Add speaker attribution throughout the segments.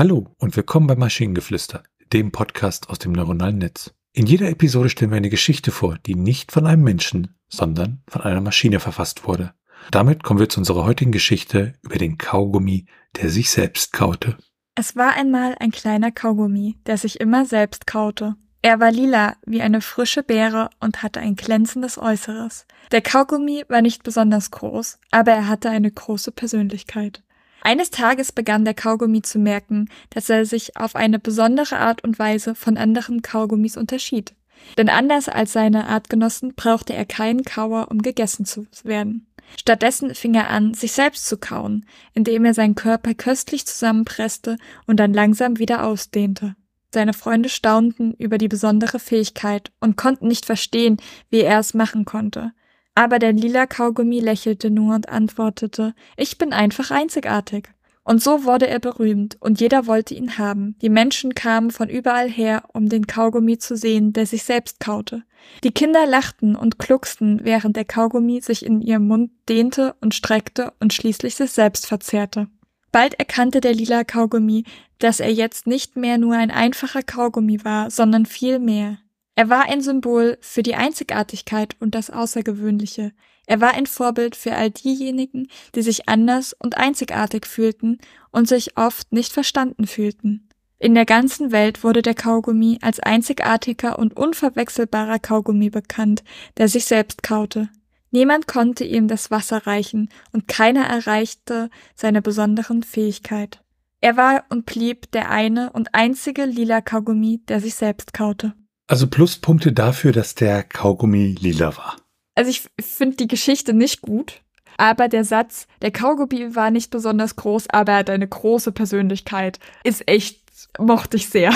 Speaker 1: Hallo und willkommen bei Maschinengeflüster, dem Podcast aus dem neuronalen Netz. In jeder Episode stellen wir eine Geschichte vor, die nicht von einem Menschen, sondern von einer Maschine verfasst wurde. Damit kommen wir zu unserer heutigen Geschichte über den Kaugummi, der sich selbst kaute.
Speaker 2: Es war einmal ein kleiner Kaugummi, der sich immer selbst kaute. Er war lila wie eine frische Beere und hatte ein glänzendes Äußeres. Der Kaugummi war nicht besonders groß, aber er hatte eine große Persönlichkeit. Eines Tages begann der Kaugummi zu merken, dass er sich auf eine besondere Art und Weise von anderen Kaugummis unterschied. Denn anders als seine Artgenossen brauchte er keinen Kauer, um gegessen zu werden. Stattdessen fing er an, sich selbst zu kauen, indem er seinen Körper köstlich zusammenpresste und dann langsam wieder ausdehnte. Seine Freunde staunten über die besondere Fähigkeit und konnten nicht verstehen, wie er es machen konnte. Aber der lila Kaugummi lächelte nur und antwortete, ich bin einfach einzigartig. Und so wurde er berühmt, und jeder wollte ihn haben. Die Menschen kamen von überall her, um den Kaugummi zu sehen, der sich selbst kaute. Die Kinder lachten und klucksten, während der Kaugummi sich in ihrem Mund dehnte und streckte und schließlich sich selbst verzehrte. Bald erkannte der lila Kaugummi, dass er jetzt nicht mehr nur ein einfacher Kaugummi war, sondern viel mehr. Er war ein Symbol für die Einzigartigkeit und das Außergewöhnliche. Er war ein Vorbild für all diejenigen, die sich anders und einzigartig fühlten und sich oft nicht verstanden fühlten. In der ganzen Welt wurde der Kaugummi als einzigartiger und unverwechselbarer Kaugummi bekannt, der sich selbst kaute. Niemand konnte ihm das Wasser reichen und keiner erreichte seine besonderen Fähigkeit. Er war und blieb der eine und einzige lila Kaugummi, der sich selbst kaute.
Speaker 1: Also Pluspunkte dafür, dass der Kaugummi lila war.
Speaker 2: Also ich finde die Geschichte nicht gut, aber der Satz, der Kaugummi war nicht besonders groß, aber er hat eine große Persönlichkeit, ist echt, mochte ich sehr.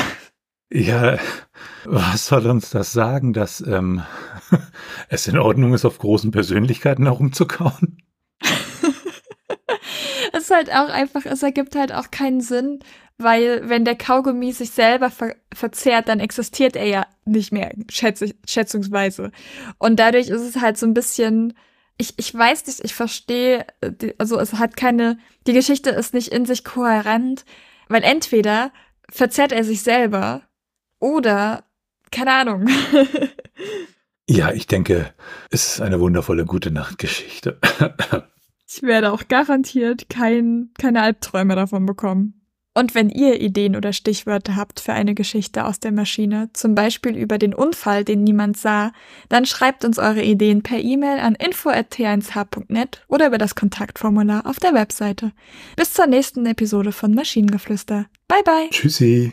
Speaker 1: Ja, was soll uns das sagen, dass ähm, es in Ordnung ist, auf großen Persönlichkeiten herumzukauen?
Speaker 2: es ist halt auch einfach, es ergibt halt auch keinen Sinn, weil wenn der Kaugummi sich selber ver verzehrt, dann existiert er ja nicht mehr, schätz schätzungsweise. Und dadurch ist es halt so ein bisschen, ich, ich weiß nicht, ich verstehe, also es hat keine, die Geschichte ist nicht in sich kohärent, weil entweder verzerrt er sich selber oder, keine Ahnung.
Speaker 1: ja, ich denke, es ist eine wundervolle gute Nachtgeschichte.
Speaker 2: ich werde auch garantiert kein, keine Albträume davon bekommen. Und wenn ihr Ideen oder Stichwörter habt für eine Geschichte aus der Maschine, zum Beispiel über den Unfall, den niemand sah, dann schreibt uns eure Ideen per E-Mail an info.t1h.net oder über das Kontaktformular auf der Webseite. Bis zur nächsten Episode von Maschinengeflüster. Bye bye.
Speaker 1: Tschüssi.